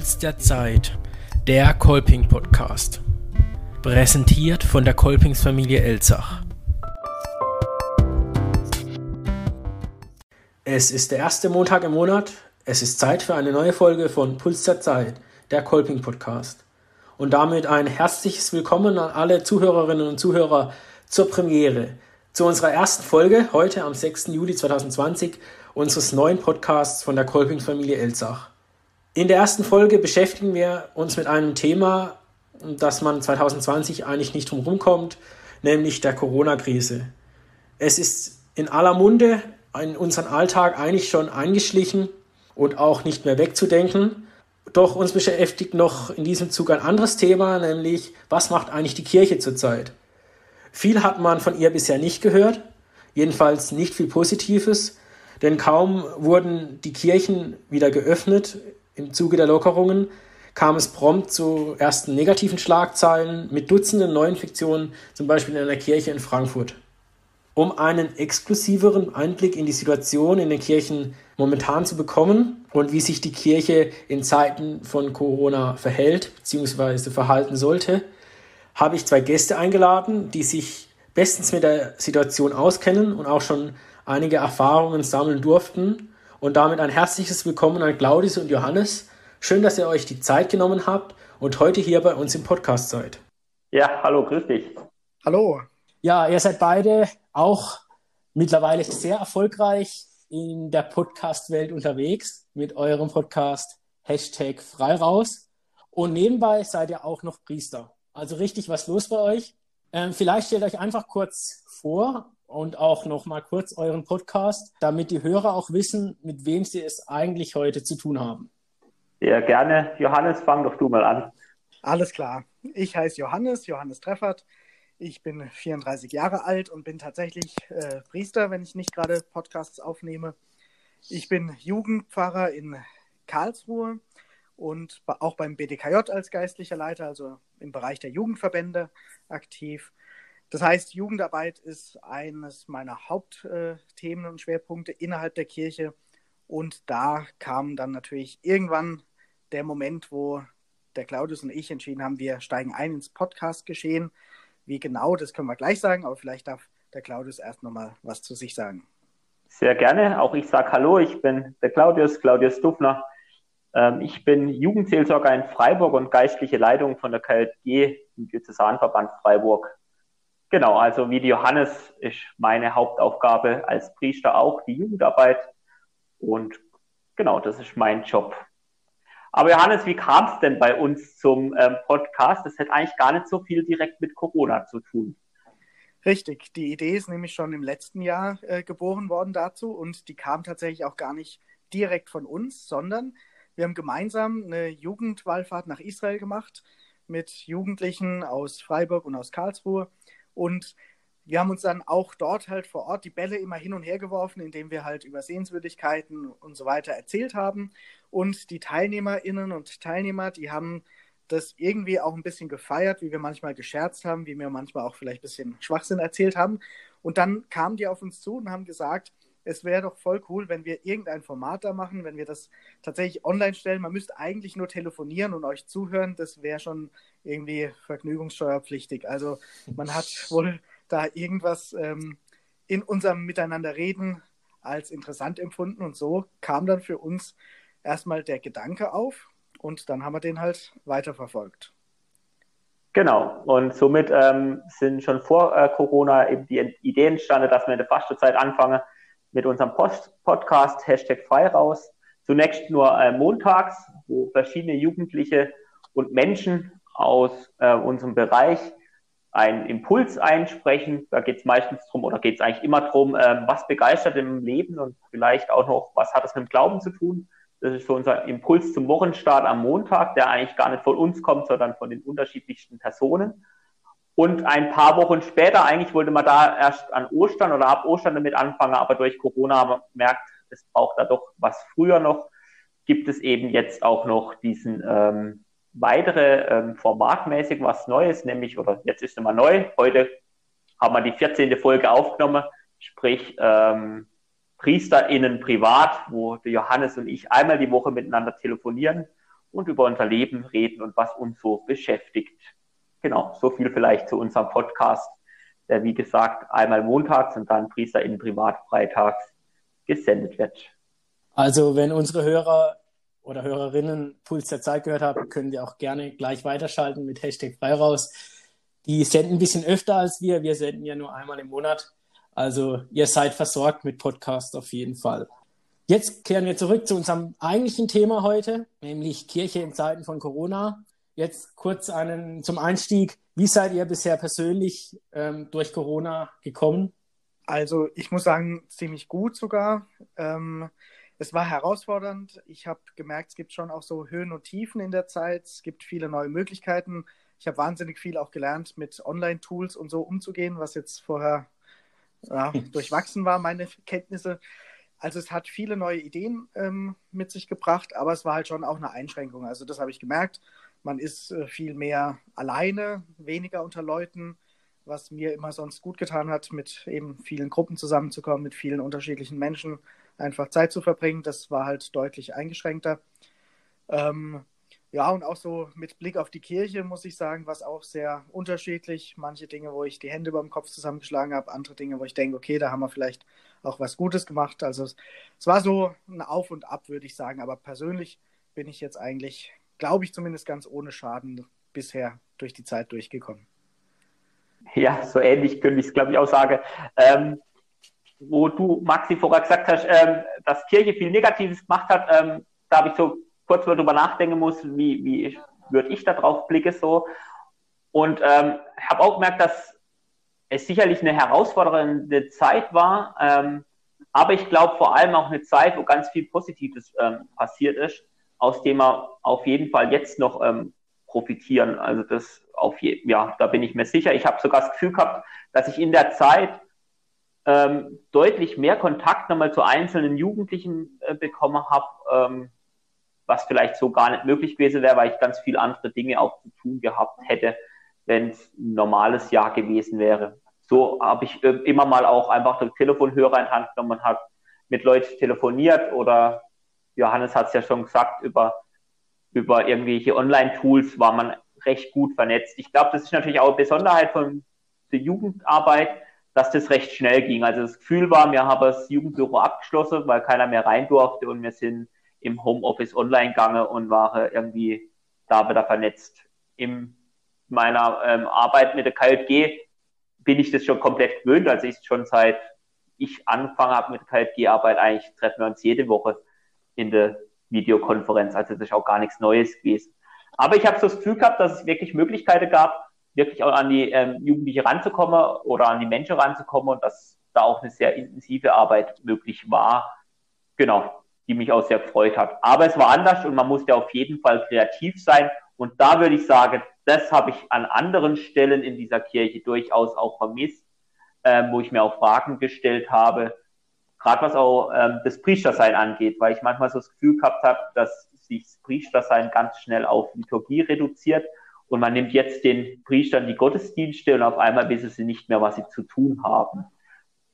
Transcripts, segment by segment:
Puls der Zeit, der Kolping Podcast. Präsentiert von der Kolpingsfamilie Elzach. Es ist der erste Montag im Monat. Es ist Zeit für eine neue Folge von Puls der Zeit, der Kolping Podcast. Und damit ein herzliches Willkommen an alle Zuhörerinnen und Zuhörer zur Premiere, zu unserer ersten Folge heute am 6. Juli 2020 unseres neuen Podcasts von der Kolping-Familie Elzach. In der ersten Folge beschäftigen wir uns mit einem Thema, das man 2020 eigentlich nicht drum kommt, nämlich der Corona-Krise. Es ist in aller Munde in unseren Alltag eigentlich schon eingeschlichen und auch nicht mehr wegzudenken. Doch uns beschäftigt noch in diesem Zug ein anderes Thema, nämlich was macht eigentlich die Kirche zurzeit? Viel hat man von ihr bisher nicht gehört, jedenfalls nicht viel Positives, denn kaum wurden die Kirchen wieder geöffnet im Zuge der Lockerungen, kam es prompt zu ersten negativen Schlagzeilen mit Dutzenden Neuinfektionen, zum Beispiel in einer Kirche in Frankfurt. Um einen exklusiveren Einblick in die Situation in den Kirchen momentan zu bekommen und wie sich die Kirche in Zeiten von Corona verhält bzw. verhalten sollte, habe ich zwei Gäste eingeladen, die sich bestens mit der Situation auskennen und auch schon einige Erfahrungen sammeln durften. Und damit ein herzliches Willkommen an Claudius und Johannes. Schön, dass ihr euch die Zeit genommen habt und heute hier bei uns im Podcast seid. Ja, hallo, grüß dich. Hallo. Ja, ihr seid beide auch mittlerweile sehr erfolgreich in der Podcast-Welt unterwegs mit eurem Podcast Hashtag Freiraus. Und nebenbei seid ihr auch noch Priester. Also richtig was los bei euch. Ähm, vielleicht stellt euch einfach kurz vor und auch noch mal kurz euren Podcast, damit die Hörer auch wissen, mit wem sie es eigentlich heute zu tun haben. Ja, gerne. Johannes, fang doch du mal an. Alles klar. Ich heiße Johannes, Johannes Treffert. Ich bin 34 Jahre alt und bin tatsächlich äh, Priester, wenn ich nicht gerade Podcasts aufnehme. Ich bin Jugendpfarrer in Karlsruhe und auch beim BDKJ als geistlicher Leiter, also im Bereich der Jugendverbände aktiv. Das heißt, Jugendarbeit ist eines meiner Hauptthemen und Schwerpunkte innerhalb der Kirche. Und da kam dann natürlich irgendwann der Moment, wo der Claudius und ich entschieden haben, wir steigen ein ins Podcast-Geschehen. Wie genau, das können wir gleich sagen, aber vielleicht darf der Claudius erst nochmal was zu sich sagen. Sehr gerne. Auch ich sage Hallo, ich bin der Claudius, Claudius Dufner. Ähm, ich bin Jugendseelsorger in Freiburg und geistliche Leitung von der KLG im Diözesanverband Freiburg. Genau, also wie Johannes ist meine Hauptaufgabe als Priester auch die Jugendarbeit. Und genau, das ist mein Job. Aber Johannes, wie kam es denn bei uns zum ähm, Podcast? Das hat eigentlich gar nicht so viel direkt mit Corona zu tun. Richtig, die Idee ist nämlich schon im letzten Jahr äh, geboren worden dazu und die kam tatsächlich auch gar nicht direkt von uns, sondern wir haben gemeinsam eine Jugendwallfahrt nach Israel gemacht mit Jugendlichen aus Freiburg und aus Karlsruhe. Und wir haben uns dann auch dort halt vor Ort die Bälle immer hin und her geworfen, indem wir halt über Sehenswürdigkeiten und so weiter erzählt haben. Und die Teilnehmerinnen und Teilnehmer, die haben das irgendwie auch ein bisschen gefeiert, wie wir manchmal gescherzt haben, wie wir manchmal auch vielleicht ein bisschen Schwachsinn erzählt haben. Und dann kamen die auf uns zu und haben gesagt, es wäre doch voll cool, wenn wir irgendein Format da machen, wenn wir das tatsächlich online stellen. Man müsste eigentlich nur telefonieren und euch zuhören. Das wäre schon irgendwie vergnügungssteuerpflichtig. Also man hat wohl da irgendwas ähm, in unserem Miteinanderreden als interessant empfunden und so kam dann für uns erstmal der Gedanke auf und dann haben wir den halt weiterverfolgt. Genau, und somit ähm, sind schon vor äh, Corona eben die Ideen entstanden, dass wir in der Fastenzeit anfangen, mit unserem Post Podcast Hashtag frei raus. Zunächst nur äh, montags, wo verschiedene Jugendliche und Menschen aus äh, unserem Bereich einen Impuls einsprechen. Da geht es meistens drum oder geht es eigentlich immer drum, äh, was begeistert im Leben und vielleicht auch noch, was hat es mit dem Glauben zu tun. Das ist so unser Impuls zum Wochenstart am Montag, der eigentlich gar nicht von uns kommt, sondern von den unterschiedlichsten Personen. Und ein paar Wochen später, eigentlich wollte man da erst an Ostern oder ab Ostern damit anfangen, aber durch Corona haben wir merkt, es braucht da doch was früher noch, gibt es eben jetzt auch noch diesen ähm, weitere ähm, formatmäßig was Neues, nämlich, oder jetzt ist es immer neu, heute haben wir die 14. Folge aufgenommen, sprich ähm, PriesterInnen privat, wo Johannes und ich einmal die Woche miteinander telefonieren und über unser Leben reden und was uns so beschäftigt. Genau, so viel vielleicht zu unserem Podcast, der wie gesagt einmal montags und dann Priester in Privat freitags gesendet wird. Also wenn unsere Hörer oder Hörerinnen Puls der Zeit gehört haben, können die auch gerne gleich weiterschalten mit Hashtag Freiraus. Die senden ein bisschen öfter als wir. Wir senden ja nur einmal im Monat. Also ihr seid versorgt mit Podcast auf jeden Fall. Jetzt kehren wir zurück zu unserem eigentlichen Thema heute, nämlich Kirche in Zeiten von Corona. Jetzt kurz einen zum Einstieg. Wie seid ihr bisher persönlich ähm, durch Corona gekommen? Also ich muss sagen, ziemlich gut sogar. Ähm, es war herausfordernd. Ich habe gemerkt, es gibt schon auch so Höhen und Tiefen in der Zeit. Es gibt viele neue Möglichkeiten. Ich habe wahnsinnig viel auch gelernt, mit Online-Tools und so umzugehen, was jetzt vorher ja, durchwachsen war, meine Kenntnisse. Also es hat viele neue Ideen ähm, mit sich gebracht, aber es war halt schon auch eine Einschränkung. Also das habe ich gemerkt. Man ist äh, viel mehr alleine, weniger unter Leuten, was mir immer sonst gut getan hat, mit eben vielen Gruppen zusammenzukommen, mit vielen unterschiedlichen Menschen einfach Zeit zu verbringen. Das war halt deutlich eingeschränkter. Ähm, ja, und auch so mit Blick auf die Kirche, muss ich sagen, war es auch sehr unterschiedlich. Manche Dinge, wo ich die Hände über dem Kopf zusammengeschlagen habe, andere Dinge, wo ich denke, okay, da haben wir vielleicht auch was Gutes gemacht. Also es, es war so ein Auf und Ab, würde ich sagen. Aber persönlich bin ich jetzt eigentlich, glaube ich, zumindest ganz ohne Schaden bisher durch die Zeit durchgekommen. Ja, so ähnlich könnte ich es, glaube ich, auch sagen. Ähm, wo du, Maxi, vorher gesagt hast, ähm, dass Kirche viel Negatives gemacht hat, ähm, da habe ich so kurz mal drüber nachdenken muss, wie, wie würde ich da drauf blicke so. Und ähm, habe auch gemerkt, dass es sicherlich eine herausfordernde Zeit war, ähm, aber ich glaube vor allem auch eine Zeit, wo ganz viel Positives ähm, passiert ist, aus dem wir auf jeden Fall jetzt noch ähm, profitieren. Also das auf je, ja, da bin ich mir sicher. Ich habe sogar das Gefühl gehabt, dass ich in der Zeit ähm, deutlich mehr Kontakt nochmal zu einzelnen Jugendlichen äh, bekommen habe, ähm, was vielleicht so gar nicht möglich gewesen wäre, weil ich ganz viele andere Dinge auch zu tun gehabt hätte, wenn es ein normales Jahr gewesen wäre. So habe ich äh, immer mal auch einfach den Telefonhörer in Hand genommen und habe mit Leuten telefoniert oder Johannes hat es ja schon gesagt, über, über irgendwelche Online-Tools war man recht gut vernetzt. Ich glaube, das ist natürlich auch eine Besonderheit von der Jugendarbeit, dass das recht schnell ging. Also das Gefühl war, wir haben das Jugendbüro abgeschlossen, weil keiner mehr rein durfte und wir sind im Homeoffice online gegangen und war irgendwie da wieder vernetzt. In meiner ähm, Arbeit mit der KJG bin ich das schon komplett gewöhnt. Also ich schon seit ich angefangen habe mit der KJG-Arbeit, eigentlich treffen wir uns jede Woche in der Videokonferenz. Also das ist auch gar nichts Neues gewesen. Aber ich habe so das Gefühl gehabt, dass es wirklich Möglichkeiten gab, wirklich auch an die ähm, Jugendliche ranzukommen oder an die Menschen ranzukommen und dass da auch eine sehr intensive Arbeit möglich war. Genau die mich auch sehr gefreut hat. Aber es war anders und man musste auf jeden Fall kreativ sein. Und da würde ich sagen, das habe ich an anderen Stellen in dieser Kirche durchaus auch vermisst, äh, wo ich mir auch Fragen gestellt habe, gerade was auch ähm, das Priestersein angeht, weil ich manchmal so das Gefühl gehabt habe, dass sich das Priestersein ganz schnell auf Liturgie reduziert und man nimmt jetzt den Priestern die Gottesdienste und auf einmal wissen sie nicht mehr, was sie zu tun haben.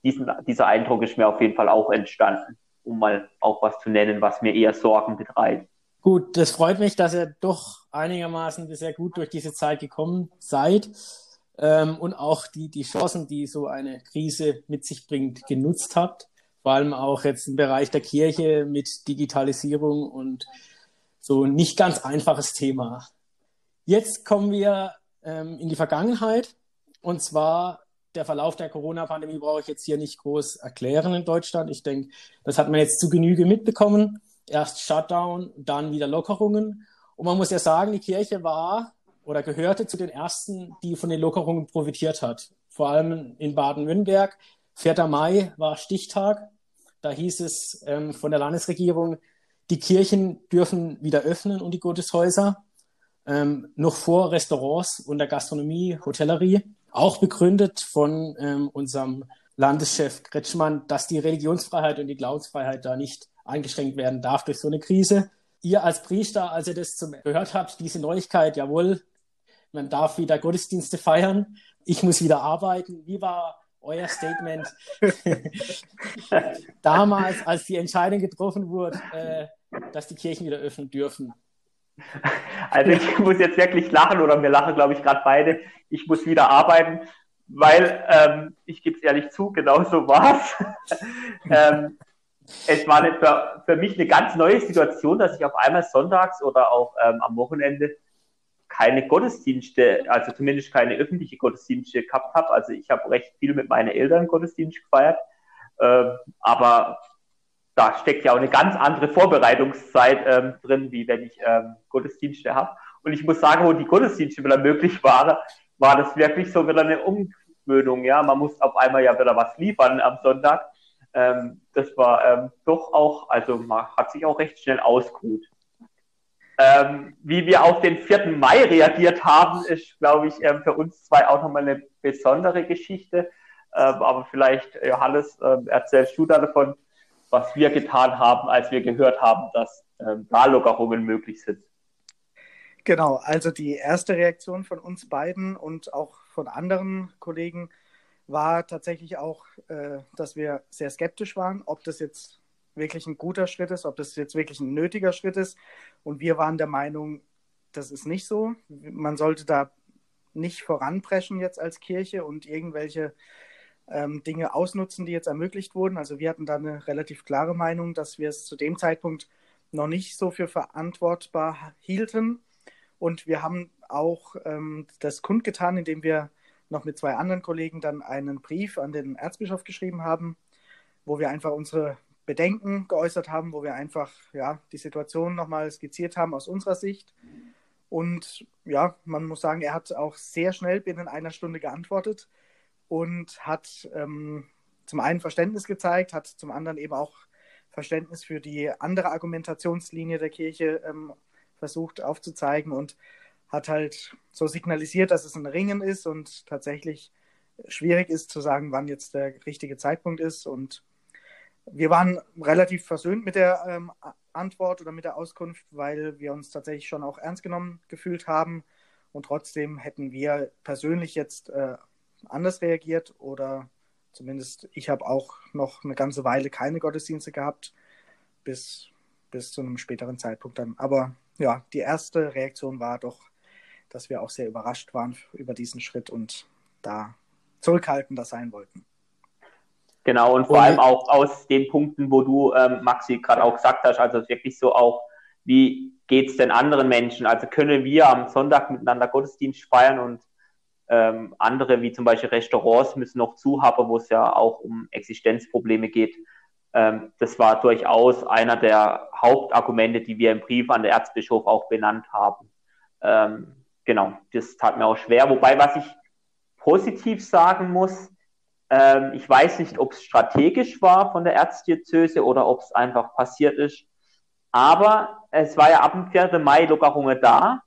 Diesen, dieser Eindruck ist mir auf jeden Fall auch entstanden um mal auch was zu nennen, was mir eher Sorgen betreibt. Gut, das freut mich, dass ihr doch einigermaßen sehr gut durch diese Zeit gekommen seid ähm, und auch die, die Chancen, die so eine Krise mit sich bringt, genutzt habt. Vor allem auch jetzt im Bereich der Kirche mit Digitalisierung und so ein nicht ganz einfaches Thema. Jetzt kommen wir ähm, in die Vergangenheit und zwar der Verlauf der Corona-Pandemie brauche ich jetzt hier nicht groß erklären in Deutschland. Ich denke, das hat man jetzt zu Genüge mitbekommen. Erst Shutdown, dann wieder Lockerungen. Und man muss ja sagen, die Kirche war oder gehörte zu den ersten, die von den Lockerungen profitiert hat. Vor allem in Baden-Württemberg. 4. Mai war Stichtag. Da hieß es ähm, von der Landesregierung, die Kirchen dürfen wieder öffnen und die Gotteshäuser. Ähm, noch vor Restaurants und der Gastronomie, Hotellerie auch begründet von ähm, unserem Landeschef Kretschmann, dass die Religionsfreiheit und die Glaubensfreiheit da nicht eingeschränkt werden darf durch so eine Krise. Ihr als Priester, als ihr das zum, gehört habt, diese Neuigkeit, jawohl, man darf wieder Gottesdienste feiern, ich muss wieder arbeiten. Wie war euer Statement damals, als die Entscheidung getroffen wurde, äh, dass die Kirchen wieder öffnen dürfen? Also ich muss jetzt wirklich lachen oder wir lachen, glaube ich, gerade beide. Ich muss wieder arbeiten, weil ähm, ich gebe es ehrlich zu, genau so war es. ähm, es war für, für mich eine ganz neue Situation, dass ich auf einmal sonntags oder auch ähm, am Wochenende keine Gottesdienste, also zumindest keine öffentliche Gottesdienste gehabt habe. Also ich habe recht viel mit meinen Eltern Gottesdienst gefeiert, äh, aber da steckt ja auch eine ganz andere Vorbereitungszeit ähm, drin, wie wenn ich ähm, Gottesdienste habe. Und ich muss sagen, wo die Gottesdienste wieder möglich waren, war das wirklich so wieder eine Umgewöhnung. Ja, man muss auf einmal ja wieder was liefern am Sonntag. Ähm, das war ähm, doch auch, also man hat sich auch recht schnell ausgeruht. Ähm, wie wir auf den 4. Mai reagiert haben, ist, glaube ich, ähm, für uns zwei auch nochmal eine besondere Geschichte. Ähm, aber vielleicht, Johannes, ähm, erzählst du da davon, was wir getan haben, als wir gehört haben, dass ähm, da Lockerungen möglich sind. Genau, also die erste Reaktion von uns beiden und auch von anderen Kollegen war tatsächlich auch, äh, dass wir sehr skeptisch waren, ob das jetzt wirklich ein guter Schritt ist, ob das jetzt wirklich ein nötiger Schritt ist. Und wir waren der Meinung, das ist nicht so. Man sollte da nicht voranpreschen jetzt als Kirche und irgendwelche ähm, Dinge ausnutzen, die jetzt ermöglicht wurden. Also wir hatten da eine relativ klare Meinung, dass wir es zu dem Zeitpunkt noch nicht so für verantwortbar hielten. Und wir haben auch ähm, das kundgetan, indem wir noch mit zwei anderen Kollegen dann einen Brief an den Erzbischof geschrieben haben, wo wir einfach unsere Bedenken geäußert haben, wo wir einfach ja, die Situation nochmal skizziert haben aus unserer Sicht. Und ja, man muss sagen, er hat auch sehr schnell binnen einer Stunde geantwortet und hat ähm, zum einen Verständnis gezeigt, hat zum anderen eben auch Verständnis für die andere Argumentationslinie der Kirche ähm, versucht aufzuzeigen und hat halt so signalisiert, dass es ein Ringen ist und tatsächlich schwierig ist zu sagen, wann jetzt der richtige Zeitpunkt ist. Und wir waren relativ versöhnt mit der ähm, Antwort oder mit der Auskunft, weil wir uns tatsächlich schon auch ernst genommen gefühlt haben. Und trotzdem hätten wir persönlich jetzt äh, anders reagiert oder zumindest ich habe auch noch eine ganze Weile keine Gottesdienste gehabt, bis, bis zu einem späteren Zeitpunkt dann. Aber ja, die erste Reaktion war doch, dass wir auch sehr überrascht waren über diesen Schritt und da zurückhaltender sein wollten. Genau, und vor und, allem auch aus den Punkten, wo du, ähm, Maxi, gerade auch gesagt hast, also wirklich so auch, wie geht es den anderen Menschen? Also können wir am Sonntag miteinander Gottesdienst feiern und ähm, andere, wie zum Beispiel Restaurants, müssen noch zu haben, wo es ja auch um Existenzprobleme geht. Ähm, das war durchaus einer der Hauptargumente, die wir im Brief an den Erzbischof auch benannt haben. Ähm, genau, das tat mir auch schwer. Wobei, was ich positiv sagen muss, ähm, ich weiß nicht, ob es strategisch war von der Erzdiözese oder ob es einfach passiert ist. Aber es war ja ab dem 4. Mai Lockerungen da.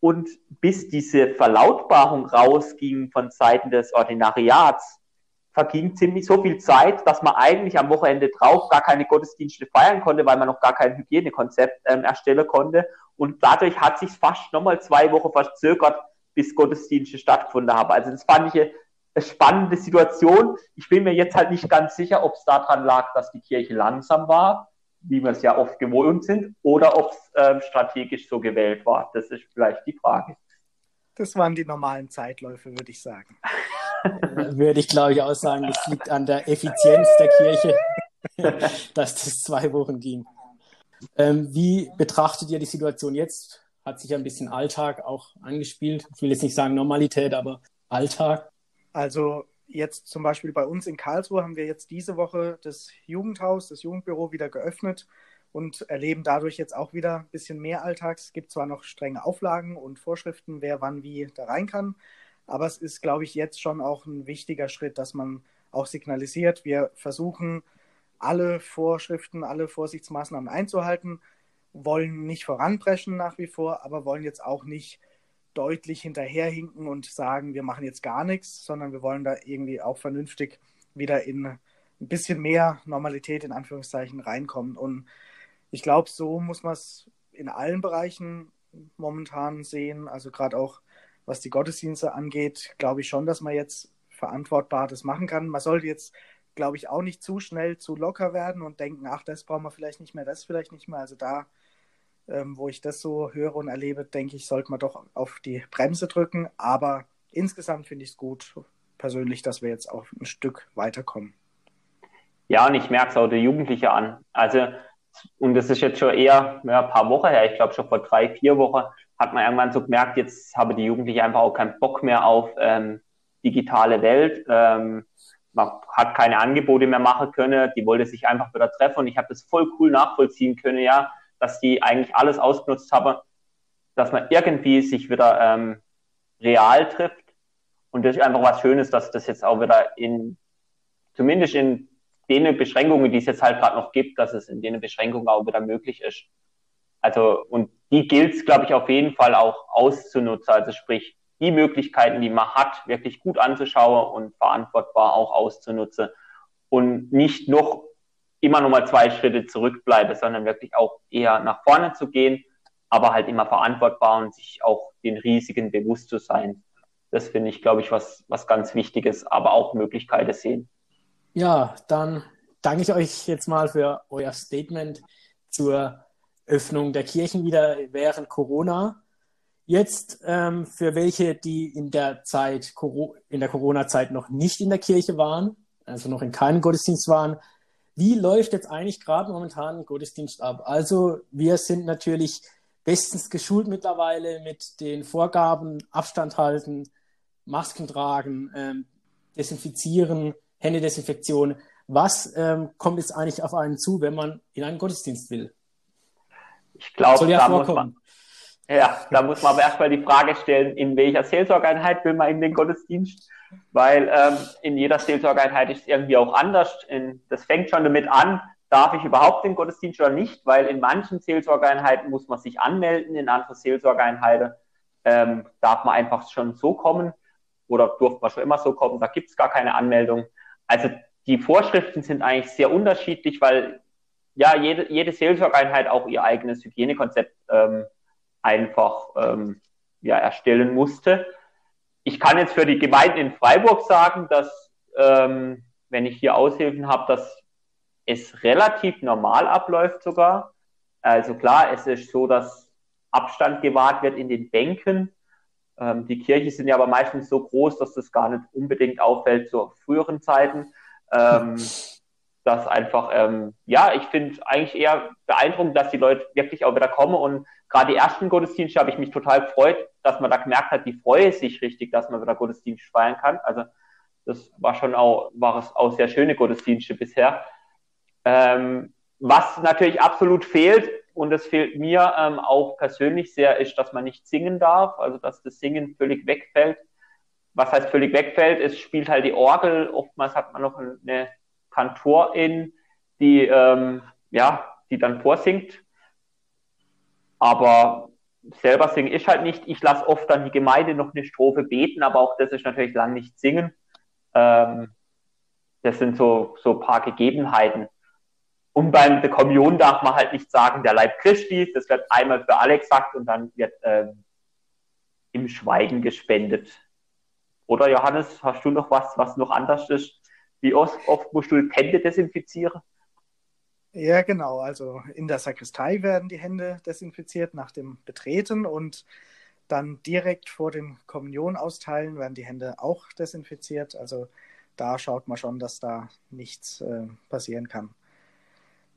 Und bis diese Verlautbarung rausging von Seiten des Ordinariats, verging ziemlich so viel Zeit, dass man eigentlich am Wochenende drauf gar keine Gottesdienste feiern konnte, weil man noch gar kein Hygienekonzept ähm, erstellen konnte. Und dadurch hat sich fast nochmal zwei Wochen verzögert, bis Gottesdienste stattgefunden haben. Also das fand ich spannende Situation. Ich bin mir jetzt halt nicht ganz sicher, ob es daran lag, dass die Kirche langsam war wie wir es ja oft gewohnt sind, oder ob es ähm, strategisch so gewählt war. Das ist vielleicht die Frage. Das waren die normalen Zeitläufe, würde ich sagen. würde ich, glaube ich, auch sagen, das liegt an der Effizienz der Kirche, dass das zwei Wochen ging. Ähm, wie betrachtet ihr die Situation jetzt? Hat sich ein bisschen Alltag auch angespielt. Ich will jetzt nicht sagen Normalität, aber Alltag. Also jetzt zum Beispiel bei uns in Karlsruhe haben wir jetzt diese Woche das Jugendhaus, das Jugendbüro wieder geöffnet und erleben dadurch jetzt auch wieder ein bisschen mehr Alltags. Es gibt zwar noch strenge Auflagen und Vorschriften, wer wann wie da rein kann, aber es ist, glaube ich, jetzt schon auch ein wichtiger Schritt, dass man auch signalisiert, wir versuchen alle Vorschriften, alle Vorsichtsmaßnahmen einzuhalten, wollen nicht voranpreschen nach wie vor, aber wollen jetzt auch nicht deutlich hinterherhinken und sagen, wir machen jetzt gar nichts, sondern wir wollen da irgendwie auch vernünftig wieder in ein bisschen mehr Normalität in Anführungszeichen reinkommen. Und ich glaube, so muss man es in allen Bereichen momentan sehen. Also gerade auch was die Gottesdienste angeht, glaube ich schon, dass man jetzt verantwortbar das machen kann. Man sollte jetzt, glaube ich, auch nicht zu schnell zu locker werden und denken, ach, das brauchen wir vielleicht nicht mehr, das vielleicht nicht mehr. Also da ähm, wo ich das so höre und erlebe, denke ich, sollte man doch auf die Bremse drücken. Aber insgesamt finde ich es gut, persönlich, dass wir jetzt auch ein Stück weiterkommen. Ja, und ich merke es auch der Jugendliche an. Also, und das ist jetzt schon eher ja, ein paar Wochen her, ich glaube schon vor drei, vier Wochen, hat man irgendwann so gemerkt, jetzt habe die Jugendliche einfach auch keinen Bock mehr auf ähm, digitale Welt. Ähm, man hat keine Angebote mehr machen können, die wollte sich einfach wieder treffen und ich habe das voll cool nachvollziehen können, ja, dass die eigentlich alles ausgenutzt haben, dass man irgendwie sich wieder ähm, real trifft. Und das ist einfach was Schönes, dass das jetzt auch wieder in, zumindest in den Beschränkungen, die es jetzt halt gerade noch gibt, dass es in den Beschränkungen auch wieder möglich ist. Also, und die gilt es, glaube ich, auf jeden Fall auch auszunutzen. Also sprich, die Möglichkeiten, die man hat, wirklich gut anzuschauen und verantwortbar auch auszunutzen und nicht noch immer noch mal zwei Schritte zurückbleibe, sondern wirklich auch eher nach vorne zu gehen, aber halt immer verantwortbar und sich auch den Risiken bewusst zu sein. Das finde ich, glaube ich, was, was ganz Wichtiges, aber auch Möglichkeiten sehen. Ja, dann danke ich euch jetzt mal für euer Statement zur Öffnung der Kirchen wieder während Corona. Jetzt ähm, für welche, die in der Zeit, in der Corona-Zeit noch nicht in der Kirche waren, also noch in keinem Gottesdienst waren, wie läuft jetzt eigentlich gerade momentan ein Gottesdienst ab? Also wir sind natürlich bestens geschult mittlerweile mit den Vorgaben, Abstand halten, Masken tragen, ähm, desinfizieren, Händedesinfektion. Was ähm, kommt jetzt eigentlich auf einen zu, wenn man in einen Gottesdienst will? Ich glaube, ja da, muss man, ja, da muss man aber erstmal die Frage stellen, in welcher Seelsorgeeinheit will man in den Gottesdienst? weil ähm, in jeder Seelsorgeeinheit ist es irgendwie auch anders. In, das fängt schon damit an, darf ich überhaupt den Gottesdienst oder nicht, weil in manchen Seelsorgeeinheiten muss man sich anmelden, in anderen Seelsorgeeinheiten ähm, darf man einfach schon so kommen oder durfte man schon immer so kommen, da gibt es gar keine Anmeldung. Also die Vorschriften sind eigentlich sehr unterschiedlich, weil ja jede, jede Seelsorgeeinheit auch ihr eigenes Hygienekonzept ähm, einfach ähm, ja, erstellen musste ich kann jetzt für die Gemeinden in Freiburg sagen, dass, ähm, wenn ich hier Aushilfen habe, dass es relativ normal abläuft sogar. Also klar, es ist so, dass Abstand gewahrt wird in den Bänken. Ähm, die Kirchen sind ja aber meistens so groß, dass das gar nicht unbedingt auffällt zu früheren Zeiten. Ähm, dass einfach, ähm, ja, ich finde eigentlich eher beeindruckend, dass die Leute wirklich auch wieder kommen und gerade die ersten Gottesdienste habe ich mich total gefreut, dass man da gemerkt hat, die freue sich richtig, dass man wieder Gottesdienst feiern kann. Also das war schon auch, war es auch sehr schöne Gottesdienste bisher. Ähm, was natürlich absolut fehlt, und das fehlt mir ähm, auch persönlich sehr, ist, dass man nicht singen darf, also dass das Singen völlig wegfällt. Was heißt völlig wegfällt? Es spielt halt die Orgel. Oftmals hat man noch eine Kantorin, die ähm, ja, die dann vorsingt aber selber singe ich halt nicht. Ich lasse oft dann die Gemeinde noch eine Strophe beten, aber auch das ist natürlich lang nicht singen. Ähm, das sind so, so paar Gegebenheiten. Und beim der Kommunion darf man halt nicht sagen, der Leib Christi, das wird einmal für alle gesagt und dann wird ähm, im Schweigen gespendet. Oder Johannes, hast du noch was, was noch anders ist? Wie oft, oft musst du Hände desinfizieren? Ja, genau. Also in der Sakristei werden die Hände desinfiziert nach dem Betreten und dann direkt vor dem Kommunion austeilen werden die Hände auch desinfiziert. Also da schaut man schon, dass da nichts äh, passieren kann.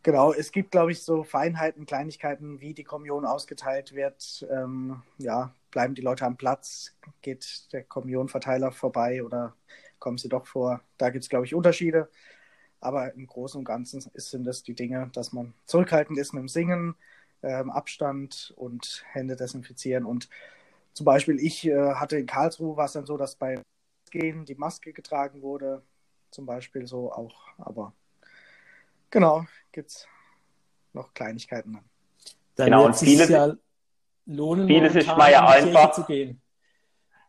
Genau, es gibt, glaube ich, so Feinheiten, Kleinigkeiten, wie die Kommunion ausgeteilt wird. Ähm, ja, bleiben die Leute am Platz, geht der Kommunionverteiler vorbei oder kommen sie doch vor? Da gibt es, glaube ich, Unterschiede. Aber im Großen und Ganzen sind das die Dinge, dass man zurückhaltend ist mit dem Singen, ähm, Abstand und Hände desinfizieren. Und zum Beispiel, ich äh, hatte in Karlsruhe war es dann so, dass bei Gehen die Maske getragen wurde, zum Beispiel so auch. Aber genau, gibt es noch Kleinigkeiten dann. dann genau, und vieles, ja lohnen, vieles ist mal ja einfach. Zu gehen.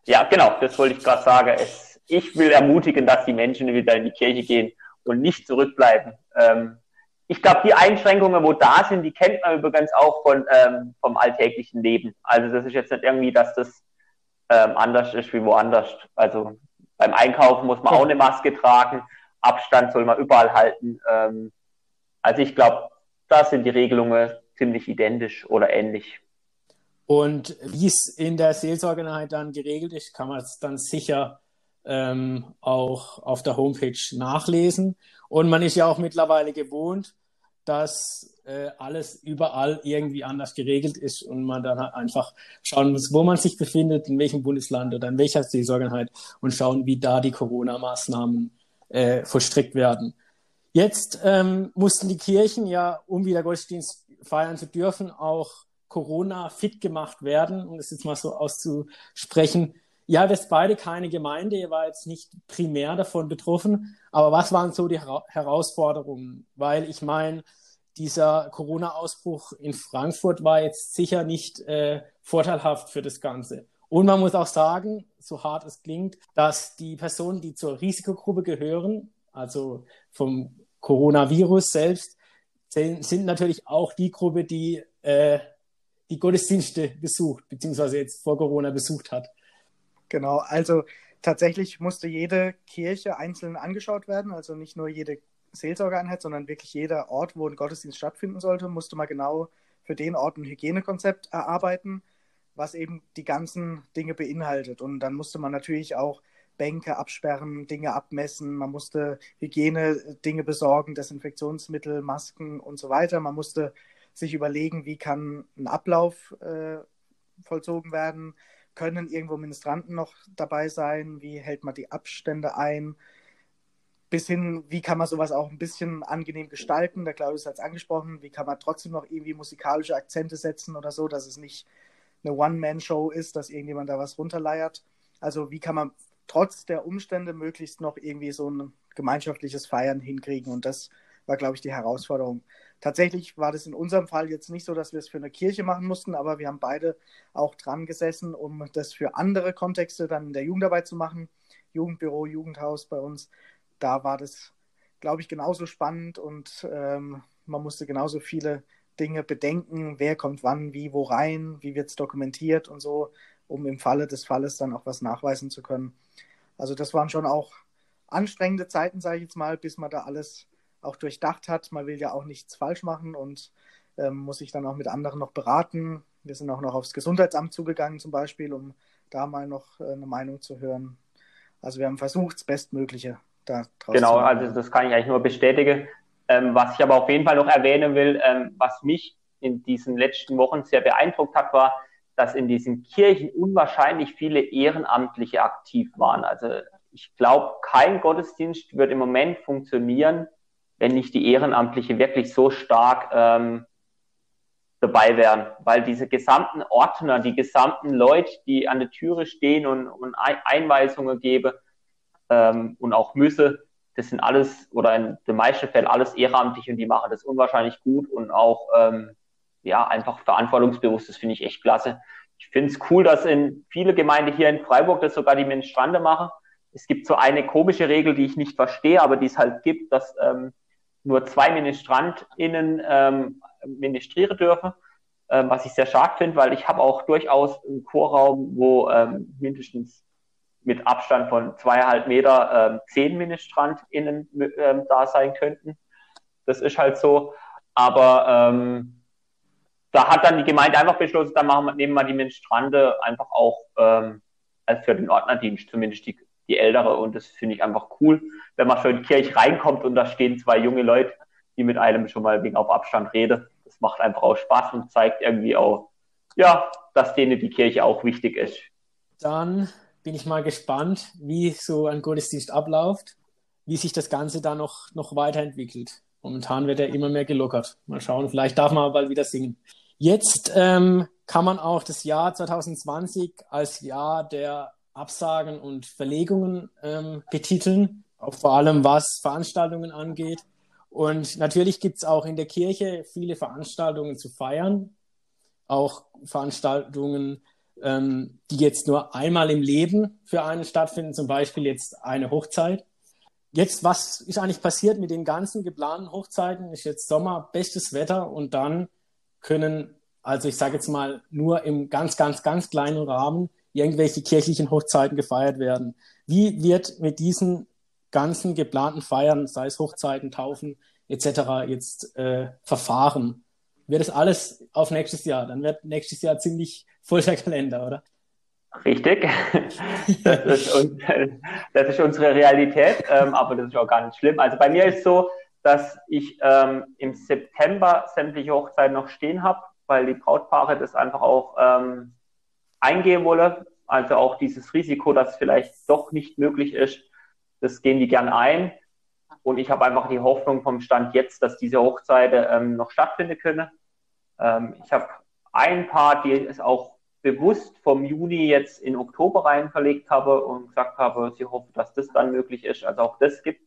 Ja, genau, das wollte ich gerade sagen. Es, ich will ermutigen, dass die Menschen wieder in die Kirche gehen und nicht zurückbleiben. Ähm, ich glaube, die Einschränkungen, wo da sind, die kennt man übrigens auch von, ähm, vom alltäglichen Leben. Also das ist jetzt nicht irgendwie, dass das ähm, anders ist wie woanders. Also beim Einkaufen muss man auch eine Maske tragen, Abstand soll man überall halten. Ähm, also ich glaube, da sind die Regelungen ziemlich identisch oder ähnlich. Und wie es in der Seelsorgeeinheit dann geregelt ist, kann man es dann sicher ähm, auch auf der Homepage nachlesen. Und man ist ja auch mittlerweile gewohnt, dass äh, alles überall irgendwie anders geregelt ist und man dann halt einfach schauen muss, wo man sich befindet, in welchem Bundesland oder in welcher Seelsorgeeinheit und schauen, wie da die Corona-Maßnahmen äh, vollstreckt werden. Jetzt ähm, mussten die Kirchen ja, um wieder Gottesdienst feiern zu dürfen, auch Corona fit gemacht werden, um das jetzt mal so auszusprechen. Ja, wir sind beide keine Gemeinde, ihr war jetzt nicht primär davon betroffen, aber was waren so die Her Herausforderungen? Weil ich meine, dieser Corona-Ausbruch in Frankfurt war jetzt sicher nicht äh, vorteilhaft für das Ganze. Und man muss auch sagen, so hart es klingt, dass die Personen, die zur Risikogruppe gehören, also vom Coronavirus selbst, sind natürlich auch die Gruppe, die äh, die Gottesdienste besucht, beziehungsweise jetzt vor Corona besucht hat. Genau, also tatsächlich musste jede Kirche einzeln angeschaut werden, also nicht nur jede Seelsorgeeinheit, sondern wirklich jeder Ort, wo ein Gottesdienst stattfinden sollte, musste man genau für den Ort ein Hygienekonzept erarbeiten, was eben die ganzen Dinge beinhaltet. Und dann musste man natürlich auch Bänke absperren, Dinge abmessen, man musste Hygiene-Dinge besorgen, Desinfektionsmittel, Masken und so weiter. Man musste sich überlegen, wie kann ein Ablauf äh, vollzogen werden, können irgendwo Ministranten noch dabei sein, wie hält man die Abstände ein, bis hin, wie kann man sowas auch ein bisschen angenehm gestalten. Der Claudius hat es angesprochen, wie kann man trotzdem noch irgendwie musikalische Akzente setzen oder so, dass es nicht eine One-Man-Show ist, dass irgendjemand da was runterleiert. Also wie kann man trotz der Umstände möglichst noch irgendwie so ein gemeinschaftliches Feiern hinkriegen. Und das war, glaube ich, die Herausforderung. Tatsächlich war das in unserem Fall jetzt nicht so, dass wir es für eine Kirche machen mussten, aber wir haben beide auch dran gesessen, um das für andere Kontexte dann in der Jugendarbeit zu machen. Jugendbüro, Jugendhaus bei uns. Da war das, glaube ich, genauso spannend und ähm, man musste genauso viele Dinge bedenken, wer kommt wann, wie, wo rein, wie wird es dokumentiert und so, um im Falle des Falles dann auch was nachweisen zu können. Also das waren schon auch anstrengende Zeiten, sage ich jetzt mal, bis man da alles auch durchdacht hat. Man will ja auch nichts falsch machen und ähm, muss sich dann auch mit anderen noch beraten. Wir sind auch noch aufs Gesundheitsamt zugegangen zum Beispiel, um da mal noch äh, eine Meinung zu hören. Also wir haben versucht, das Bestmögliche da draus genau, zu machen. Genau, also das kann ich eigentlich nur bestätigen. Ähm, was ich aber auf jeden Fall noch erwähnen will, ähm, was mich in diesen letzten Wochen sehr beeindruckt hat, war, dass in diesen Kirchen unwahrscheinlich viele Ehrenamtliche aktiv waren. Also ich glaube, kein Gottesdienst wird im Moment funktionieren, wenn nicht die Ehrenamtliche wirklich so stark ähm, dabei wären. Weil diese gesamten Ordner, die gesamten Leute, die an der Türe stehen und, und Einweisungen geben ähm, und auch müsse, das sind alles oder in den meisten Fällen alles ehrenamtlich und die machen das unwahrscheinlich gut und auch ähm, ja einfach verantwortungsbewusst. Das finde ich echt klasse. Ich finde es cool, dass in viele Gemeinden hier in Freiburg das sogar die Ministrande machen. Es gibt so eine komische Regel, die ich nicht verstehe, aber die es halt gibt, dass ähm, nur zwei MinistrantInnen ähm, ministrieren dürfen, ähm, was ich sehr stark finde, weil ich habe auch durchaus einen Chorraum, wo ähm, mindestens mit Abstand von zweieinhalb Meter ähm, zehn MinistrantInnen ähm, da sein könnten. Das ist halt so. Aber ähm, da hat dann die Gemeinde einfach beschlossen, dann machen wir, nehmen wir die Ministrante einfach auch ähm, als für den Ordnerdienst, zumindest die die Ältere. Und das finde ich einfach cool, wenn man schon in die Kirche reinkommt und da stehen zwei junge Leute, die mit einem schon mal wegen auf Abstand reden. Das macht einfach auch Spaß und zeigt irgendwie auch, ja, dass denen die Kirche auch wichtig ist. Dann bin ich mal gespannt, wie so ein Gottesdienst abläuft, wie sich das Ganze da noch, noch weiterentwickelt. Momentan wird er immer mehr gelockert. Mal schauen, vielleicht darf man bald wieder singen. Jetzt ähm, kann man auch das Jahr 2020 als Jahr der Absagen und Verlegungen ähm, betiteln, auch vor allem was Veranstaltungen angeht. Und natürlich gibt es auch in der Kirche viele Veranstaltungen zu feiern, auch Veranstaltungen, ähm, die jetzt nur einmal im Leben für einen stattfinden, zum Beispiel jetzt eine Hochzeit. Jetzt, was ist eigentlich passiert mit den ganzen geplanten Hochzeiten? Ist jetzt Sommer, bestes Wetter und dann können, also ich sage jetzt mal, nur im ganz, ganz, ganz kleinen Rahmen irgendwelche kirchlichen Hochzeiten gefeiert werden. Wie wird mit diesen ganzen geplanten Feiern, sei es Hochzeiten, Taufen etc., jetzt äh, verfahren? wird es alles auf nächstes Jahr. Dann wird nächstes Jahr ziemlich voll der Kalender, oder? Richtig. Das ist, das ist unsere Realität, ähm, aber das ist auch gar nicht schlimm. Also bei mir ist so, dass ich ähm, im September sämtliche Hochzeiten noch stehen habe, weil die Brautpaare das einfach auch ähm, eingehen wollen. Also auch dieses Risiko, dass vielleicht doch nicht möglich ist, das gehen die gern ein. Und ich habe einfach die Hoffnung vom Stand jetzt, dass diese Hochzeiten ähm, noch stattfinden können. Ähm, ich habe ein Paar, die es auch bewusst vom Juni jetzt in Oktober rein verlegt habe und gesagt habe, sie hoffen, dass das dann möglich ist. Also auch das gibt.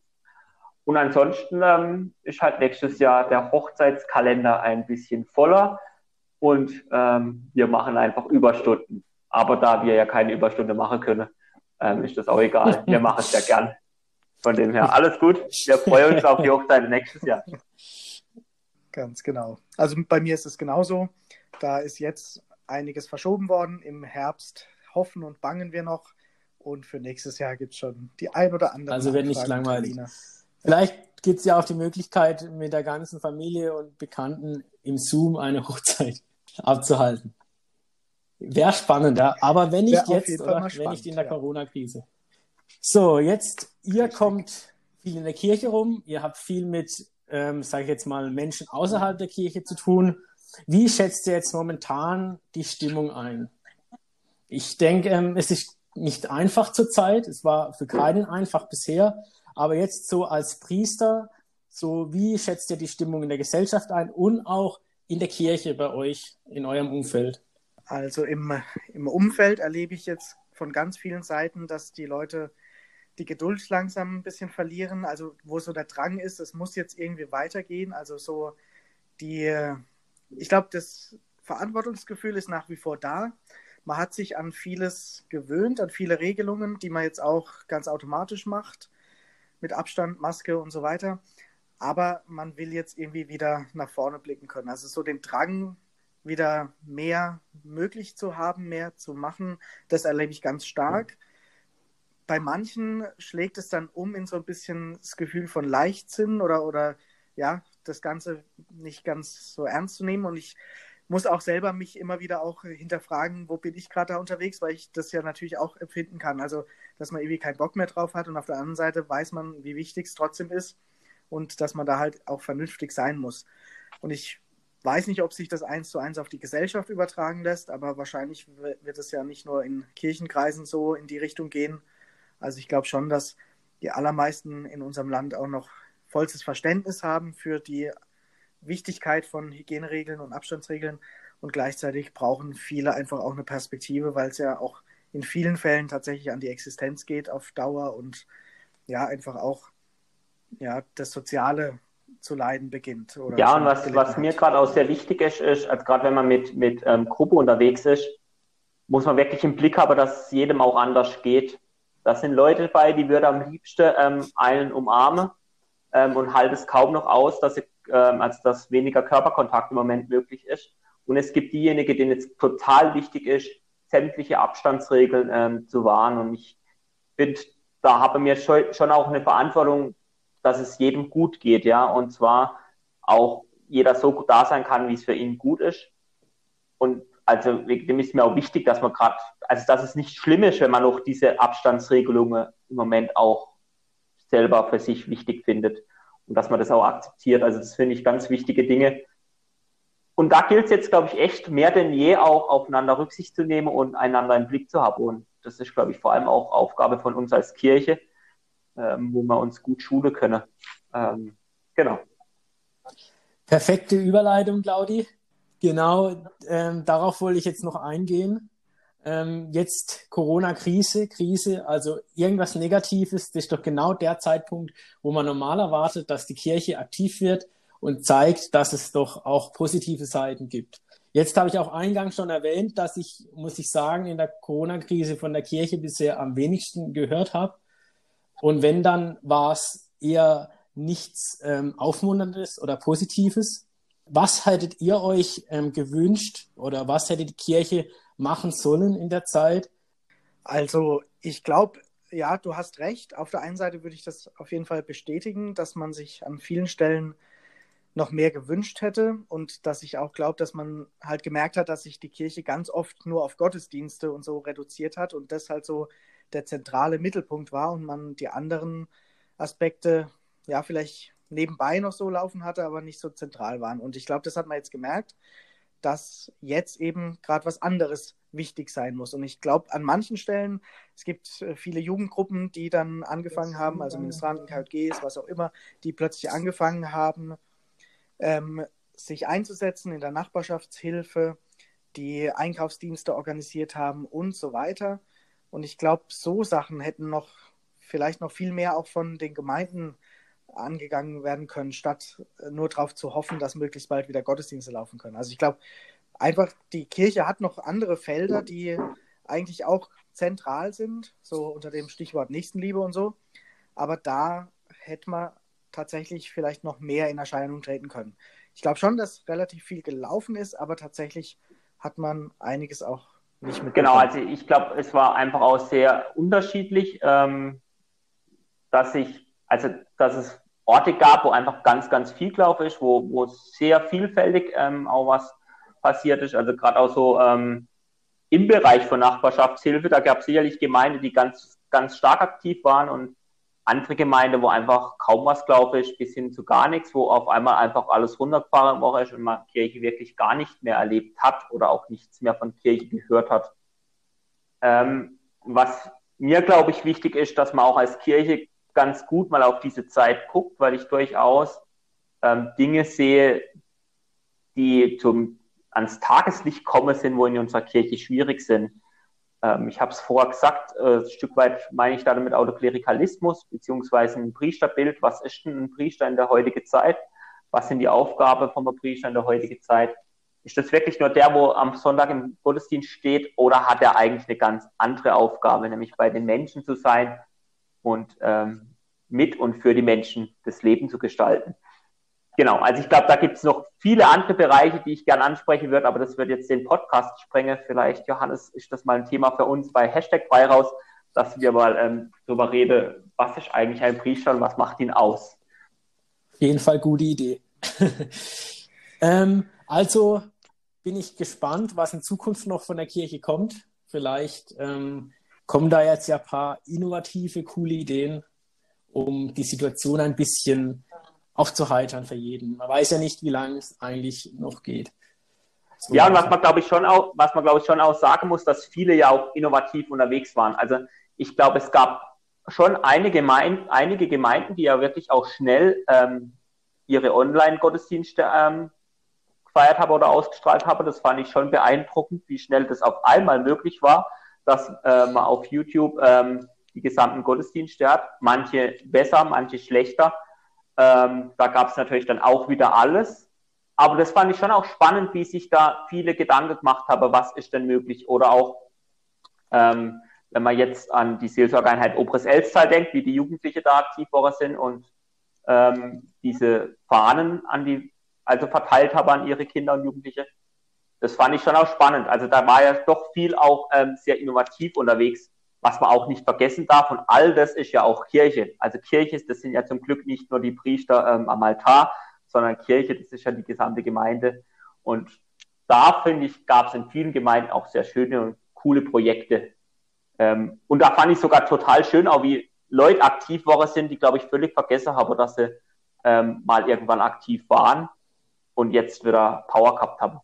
Und ansonsten ähm, ist halt nächstes Jahr der Hochzeitskalender ein bisschen voller und ähm, wir machen einfach Überstunden. Aber da wir ja keine Überstunde machen können, ähm, ist das auch egal. Wir machen es ja gern. Von dem her, alles gut. Wir freuen uns auf die Hochzeit nächstes Jahr. Ganz genau. Also bei mir ist es genauso. Da ist jetzt einiges verschoben worden. Im Herbst hoffen und bangen wir noch. Und für nächstes Jahr gibt es schon die ein oder andere. Also wird nicht langweilig. Vielleicht gibt es ja auch die Möglichkeit, mit der ganzen Familie und Bekannten im Zoom eine Hochzeit abzuhalten. Wäre spannend, ja. Aber wenn nicht jetzt, oder wenn nicht in der ja. Corona-Krise. So, jetzt, ihr kommt viel in der Kirche rum, ihr habt viel mit, ähm, sage ich jetzt mal, Menschen außerhalb der Kirche zu tun. Wie schätzt ihr jetzt momentan die Stimmung ein? Ich denke, ähm, es ist nicht einfach zurzeit. Es war für keinen einfach bisher. Aber jetzt so als Priester, so wie schätzt ihr die Stimmung in der Gesellschaft ein und auch in der Kirche bei euch, in eurem Umfeld? Also im, im Umfeld erlebe ich jetzt von ganz vielen Seiten, dass die Leute die Geduld langsam ein bisschen verlieren. Also wo so der Drang ist, es muss jetzt irgendwie weitergehen. Also so die, ich glaube, das Verantwortungsgefühl ist nach wie vor da. Man hat sich an vieles gewöhnt, an viele Regelungen, die man jetzt auch ganz automatisch macht, mit Abstand, Maske und so weiter. Aber man will jetzt irgendwie wieder nach vorne blicken können. Also so den Drang, wieder mehr möglich zu haben, mehr zu machen, das erlebe ich ganz stark. Mhm bei manchen schlägt es dann um in so ein bisschen das Gefühl von Leichtsinn oder, oder ja, das Ganze nicht ganz so ernst zu nehmen. Und ich muss auch selber mich immer wieder auch hinterfragen, wo bin ich gerade da unterwegs, weil ich das ja natürlich auch empfinden kann. Also, dass man irgendwie keinen Bock mehr drauf hat und auf der anderen Seite weiß man, wie wichtig es trotzdem ist und dass man da halt auch vernünftig sein muss. Und ich weiß nicht, ob sich das eins zu eins auf die Gesellschaft übertragen lässt, aber wahrscheinlich wird es ja nicht nur in Kirchenkreisen so in die Richtung gehen, also ich glaube schon, dass die allermeisten in unserem Land auch noch vollstes Verständnis haben für die Wichtigkeit von Hygieneregeln und Abstandsregeln und gleichzeitig brauchen viele einfach auch eine Perspektive, weil es ja auch in vielen Fällen tatsächlich an die Existenz geht auf Dauer und ja, einfach auch ja, das Soziale zu leiden beginnt. ja, und was, was mir gerade auch sehr wichtig ist, ist, also gerade wenn man mit, mit ähm, Gruppe unterwegs ist, muss man wirklich im Blick haben, dass es jedem auch anders geht. Da sind Leute dabei, die würde am liebsten ähm, einen umarmen ähm, und halt es kaum noch aus, dass, ähm, also dass weniger Körperkontakt im Moment möglich ist. Und es gibt diejenigen, denen es total wichtig ist, sämtliche Abstandsregeln ähm, zu wahren. Und ich finde, da habe mir schon, schon auch eine Verantwortung, dass es jedem gut geht, ja. Und zwar auch jeder so gut da sein kann, wie es für ihn gut ist. Und also dem ist mir auch wichtig, dass man gerade, also dass es nicht schlimm ist, wenn man noch diese Abstandsregelungen im Moment auch selber für sich wichtig findet und dass man das auch akzeptiert. Also das finde ich ganz wichtige Dinge. Und da gilt es jetzt, glaube ich, echt mehr denn je auch aufeinander Rücksicht zu nehmen und einander im Blick zu haben. Und das ist, glaube ich, vor allem auch Aufgabe von uns als Kirche, ähm, wo wir uns gut schulen können. Ähm, genau. Perfekte Überleitung, Claudi. Genau, ähm, darauf wollte ich jetzt noch eingehen. Ähm, jetzt Corona-Krise, Krise, also irgendwas Negatives, das ist doch genau der Zeitpunkt, wo man normal erwartet, dass die Kirche aktiv wird und zeigt, dass es doch auch positive Seiten gibt. Jetzt habe ich auch eingangs schon erwähnt, dass ich, muss ich sagen, in der Corona-Krise von der Kirche bisher am wenigsten gehört habe. Und wenn, dann war es eher nichts ähm, Aufmunterndes oder Positives. Was hättet ihr euch ähm, gewünscht oder was hätte die Kirche machen sollen in der Zeit? Also ich glaube, ja, du hast recht. Auf der einen Seite würde ich das auf jeden Fall bestätigen, dass man sich an vielen Stellen noch mehr gewünscht hätte und dass ich auch glaube, dass man halt gemerkt hat, dass sich die Kirche ganz oft nur auf Gottesdienste und so reduziert hat und das halt so der zentrale Mittelpunkt war und man die anderen Aspekte ja vielleicht nebenbei noch so laufen hatte, aber nicht so zentral waren. Und ich glaube, das hat man jetzt gemerkt, dass jetzt eben gerade was anderes wichtig sein muss. Und ich glaube, an manchen Stellen, es gibt äh, viele Jugendgruppen, die dann angefangen haben, also Ministranten, KJGs, was auch immer, die plötzlich angefangen haben, ähm, sich einzusetzen in der Nachbarschaftshilfe, die Einkaufsdienste organisiert haben und so weiter. Und ich glaube, so Sachen hätten noch vielleicht noch viel mehr auch von den Gemeinden angegangen werden können, statt äh, nur darauf zu hoffen, dass möglichst bald wieder Gottesdienste laufen können. Also ich glaube, einfach die Kirche hat noch andere Felder, die eigentlich auch zentral sind, so unter dem Stichwort Nächstenliebe und so. Aber da hätte man tatsächlich vielleicht noch mehr in Erscheinung treten können. Ich glaube schon, dass relativ viel gelaufen ist, aber tatsächlich hat man einiges auch nicht mit. Genau, also ich glaube, es war einfach auch sehr unterschiedlich, ähm, dass ich, also dass es Orte gab, wo einfach ganz, ganz viel gelaufen ist, wo, wo sehr vielfältig ähm, auch was passiert ist. Also gerade auch so ähm, im Bereich von Nachbarschaftshilfe, da gab es sicherlich Gemeinden, die ganz, ganz stark aktiv waren und andere Gemeinden, wo einfach kaum was, glaube ich, bis hin zu gar nichts, wo auf einmal einfach alles runtergefahren worden ist und man Kirche wirklich gar nicht mehr erlebt hat oder auch nichts mehr von Kirche gehört hat. Ähm, was mir, glaube ich, wichtig ist, dass man auch als Kirche ganz gut mal auf diese Zeit guckt, weil ich durchaus ähm, Dinge sehe, die zum ans Tageslicht kommen sind, wo in unserer Kirche schwierig sind. Ähm, ich habe es vorher gesagt, äh, ein Stück weit meine ich damit Autoklerikalismus beziehungsweise ein Priesterbild. Was ist denn ein Priester in der heutigen Zeit? Was sind die Aufgaben von einem Priester in der heutigen Zeit? Ist das wirklich nur der, wo am Sonntag im Gottesdienst steht, oder hat er eigentlich eine ganz andere Aufgabe, nämlich bei den Menschen zu sein und ähm, mit und für die Menschen das Leben zu gestalten? Genau, also ich glaube, da gibt es noch viele andere Bereiche, die ich gerne ansprechen würde, aber das wird jetzt den Podcast sprengen. Vielleicht, Johannes, ist das mal ein Thema für uns bei Hashtag frei dass wir mal ähm, darüber reden, was ist eigentlich ein Priester und was macht ihn aus. Auf jeden Fall gute Idee. ähm, also bin ich gespannt, was in Zukunft noch von der Kirche kommt. Vielleicht ähm, kommen da jetzt ja ein paar innovative, coole Ideen, um die Situation ein bisschen aufzuheitern für jeden. Man weiß ja nicht, wie lange es eigentlich noch geht. So ja, und was man glaube ich schon auch, was man glaube ich schon auch sagen muss, dass viele ja auch innovativ unterwegs waren. Also ich glaube, es gab schon eine Gemeinde, einige Gemeinden, die ja wirklich auch schnell ähm, ihre Online-Gottesdienste ähm, gefeiert haben oder ausgestrahlt haben. Das fand ich schon beeindruckend, wie schnell das auf einmal möglich war, dass äh, man auf YouTube ähm, die gesamten Gottesdienste hat. Manche besser, manche schlechter. Ähm, da gab es natürlich dann auch wieder alles. Aber das fand ich schon auch spannend, wie sich da viele Gedanken gemacht haben, was ist denn möglich. Oder auch, ähm, wenn man jetzt an die Seelsorgeeinheit Obres Elstal denkt, wie die Jugendliche da aktiv worden sind und ähm, diese Fahnen an die, also verteilt haben an ihre Kinder und Jugendliche. Das fand ich schon auch spannend. Also da war ja doch viel auch ähm, sehr innovativ unterwegs was man auch nicht vergessen darf. Und all das ist ja auch Kirche. Also Kirche, das sind ja zum Glück nicht nur die Priester ähm, am Altar, sondern Kirche, das ist ja die gesamte Gemeinde. Und da, finde ich, gab es in vielen Gemeinden auch sehr schöne und coole Projekte. Ähm, und da fand ich sogar total schön, auch wie Leute aktiv waren sind, die, glaube ich, völlig vergessen haben, dass sie ähm, mal irgendwann aktiv waren und jetzt wieder Power gehabt haben.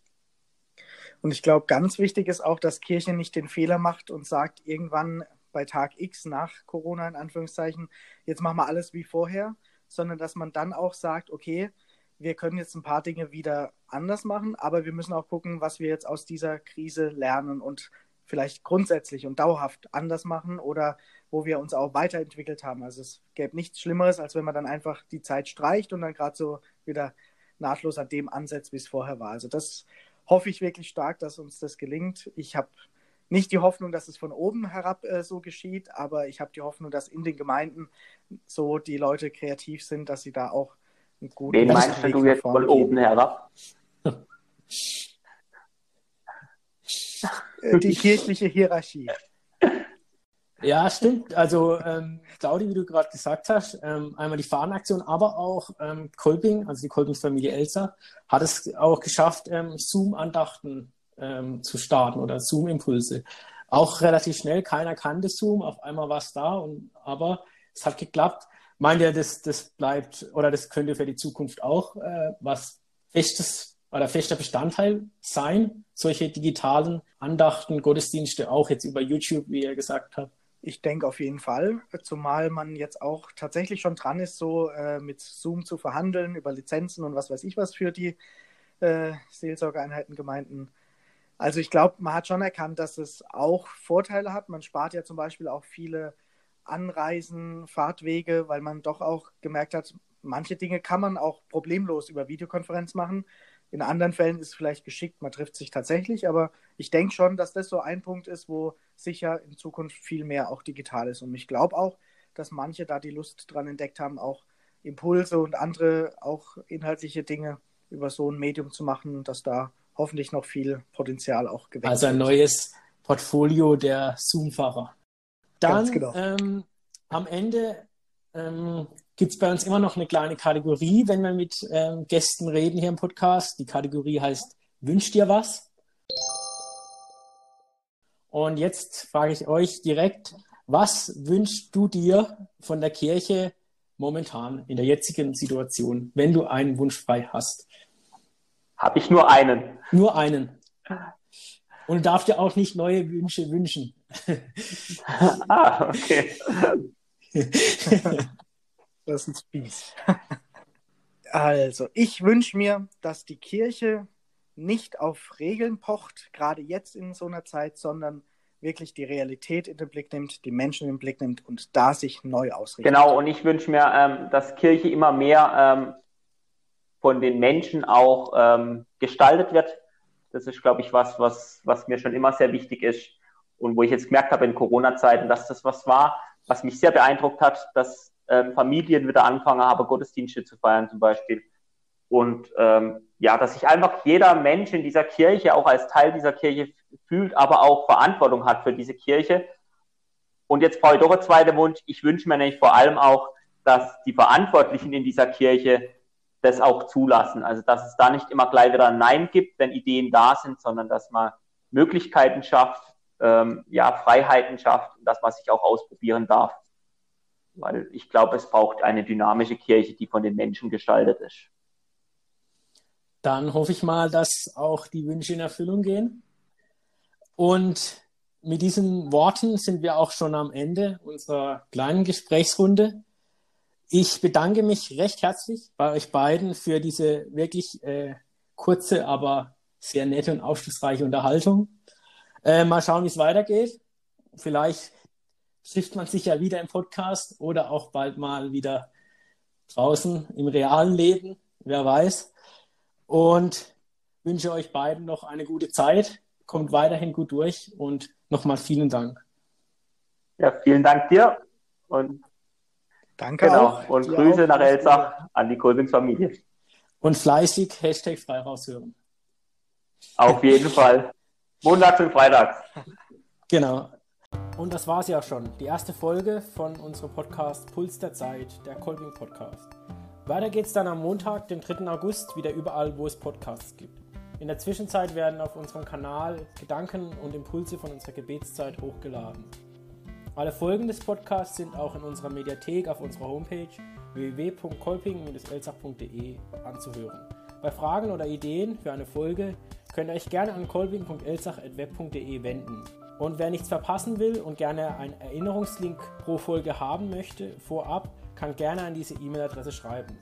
Und ich glaube, ganz wichtig ist auch, dass Kirche nicht den Fehler macht und sagt, irgendwann bei Tag X nach Corona in Anführungszeichen, jetzt machen wir alles wie vorher, sondern dass man dann auch sagt, okay, wir können jetzt ein paar Dinge wieder anders machen, aber wir müssen auch gucken, was wir jetzt aus dieser Krise lernen und vielleicht grundsätzlich und dauerhaft anders machen oder wo wir uns auch weiterentwickelt haben. Also es gäbe nichts Schlimmeres, als wenn man dann einfach die Zeit streicht und dann gerade so wieder nahtlos an dem ansetzt, wie es vorher war. Also das hoffe ich wirklich stark, dass uns das gelingt. Ich habe nicht die Hoffnung, dass es von oben herab äh, so geschieht, aber ich habe die Hoffnung, dass in den Gemeinden so die Leute kreativ sind, dass sie da auch einen guten Wen meinst Weg du jetzt von oben herab? Äh, die kirchliche Hierarchie. Ja, stimmt. Also, ähm, Claudi, wie du gerade gesagt hast, ähm, einmal die Fahnenaktion, aber auch ähm, Kolping, also die Kolpingsfamilie Elsa, hat es auch geschafft, ähm, Zoom-Andachten ähm, zu starten oder Zoom-Impulse. Auch relativ schnell, keiner kannte Zoom, auf einmal war es da, und, aber es hat geklappt. Meint ihr, das, das bleibt oder das könnte für die Zukunft auch äh, was Festes oder fester Bestandteil sein, solche digitalen Andachten, Gottesdienste, auch jetzt über YouTube, wie ihr gesagt habt? Ich denke auf jeden Fall, zumal man jetzt auch tatsächlich schon dran ist, so äh, mit Zoom zu verhandeln über Lizenzen und was weiß ich was für die äh, Seelsorgeeinheiten, Gemeinden. Also ich glaube, man hat schon erkannt, dass es auch Vorteile hat. Man spart ja zum Beispiel auch viele Anreisen, Fahrtwege, weil man doch auch gemerkt hat, manche Dinge kann man auch problemlos über Videokonferenz machen. In anderen Fällen ist es vielleicht geschickt, man trifft sich tatsächlich, aber ich denke schon, dass das so ein Punkt ist, wo sicher in Zukunft viel mehr auch digital ist. Und ich glaube auch, dass manche da die Lust dran entdeckt haben, auch Impulse und andere auch inhaltliche Dinge über so ein Medium zu machen, dass da hoffentlich noch viel Potenzial auch geweckt Also ein neues Portfolio der Zoom-Fahrer. Dann genau. ähm, am Ende ähm, gibt es bei uns immer noch eine kleine Kategorie, wenn wir mit ähm, Gästen reden hier im Podcast. Die Kategorie heißt Wünsch dir was? Und jetzt frage ich euch direkt, was wünschst du dir von der Kirche momentan in der jetzigen Situation, wenn du einen Wunsch frei hast? Habe ich nur einen. Nur einen. Und du darfst dir auch nicht neue Wünsche wünschen. ah, okay. das ist ein Spieß. Also, ich wünsche mir, dass die Kirche nicht auf Regeln pocht, gerade jetzt in so einer Zeit, sondern wirklich die Realität in den Blick nimmt, die Menschen in den Blick nimmt und da sich neu ausrichtet. Genau, und ich wünsche mir, ähm, dass Kirche immer mehr ähm, von den Menschen auch ähm, gestaltet wird. Das ist, glaube ich, was, was, was mir schon immer sehr wichtig ist und wo ich jetzt gemerkt habe in Corona-Zeiten, dass das was war, was mich sehr beeindruckt hat, dass ähm, Familien wieder angefangen haben, Gottesdienste zu feiern zum Beispiel. Und ähm, ja, dass sich einfach jeder Mensch in dieser Kirche auch als Teil dieser Kirche fühlt, aber auch Verantwortung hat für diese Kirche. Und jetzt brauche ich doch einen zweiten Wunsch. Ich wünsche mir nämlich vor allem auch, dass die Verantwortlichen in dieser Kirche das auch zulassen. Also dass es da nicht immer gleich wieder ein Nein gibt, wenn Ideen da sind, sondern dass man Möglichkeiten schafft, ähm, ja, Freiheiten schafft, dass man sich auch ausprobieren darf. Weil ich glaube, es braucht eine dynamische Kirche, die von den Menschen gestaltet ist. Dann hoffe ich mal, dass auch die Wünsche in Erfüllung gehen. Und mit diesen Worten sind wir auch schon am Ende unserer kleinen Gesprächsrunde. Ich bedanke mich recht herzlich bei euch beiden für diese wirklich äh, kurze, aber sehr nette und aufschlussreiche Unterhaltung. Äh, mal schauen, wie es weitergeht. Vielleicht trifft man sich ja wieder im Podcast oder auch bald mal wieder draußen im realen Leben, wer weiß. Und wünsche euch beiden noch eine gute Zeit. Kommt weiterhin gut durch und nochmal vielen Dank. Ja, vielen Dank dir und Danke genau. auch. Und Grüße auch. nach Elsach an die Kolbings-Familie. Und fleißig Hashtag frei raushören. Auf jeden Fall. Montags und Freitags. Genau. Und das war es ja schon. Die erste Folge von unserem Podcast Puls der Zeit, der Kolbing Podcast. Weiter geht's dann am Montag, den 3. August, wieder überall, wo es Podcasts gibt. In der Zwischenzeit werden auf unserem Kanal Gedanken und Impulse von unserer Gebetszeit hochgeladen. Alle Folgen des Podcasts sind auch in unserer Mediathek auf unserer Homepage www.kolping-elsach.de anzuhören. Bei Fragen oder Ideen für eine Folge könnt ihr euch gerne an kolping.elsach.web.de wenden. Und wer nichts verpassen will und gerne einen Erinnerungslink pro Folge haben möchte, vorab, kann gerne an diese E-Mail-Adresse schreiben.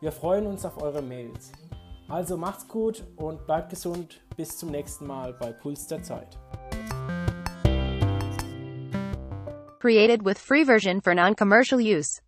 Wir freuen uns auf eure Mails. Also macht's gut und bleibt gesund. Bis zum nächsten Mal bei Puls der Zeit. Created with free version for non-commercial use.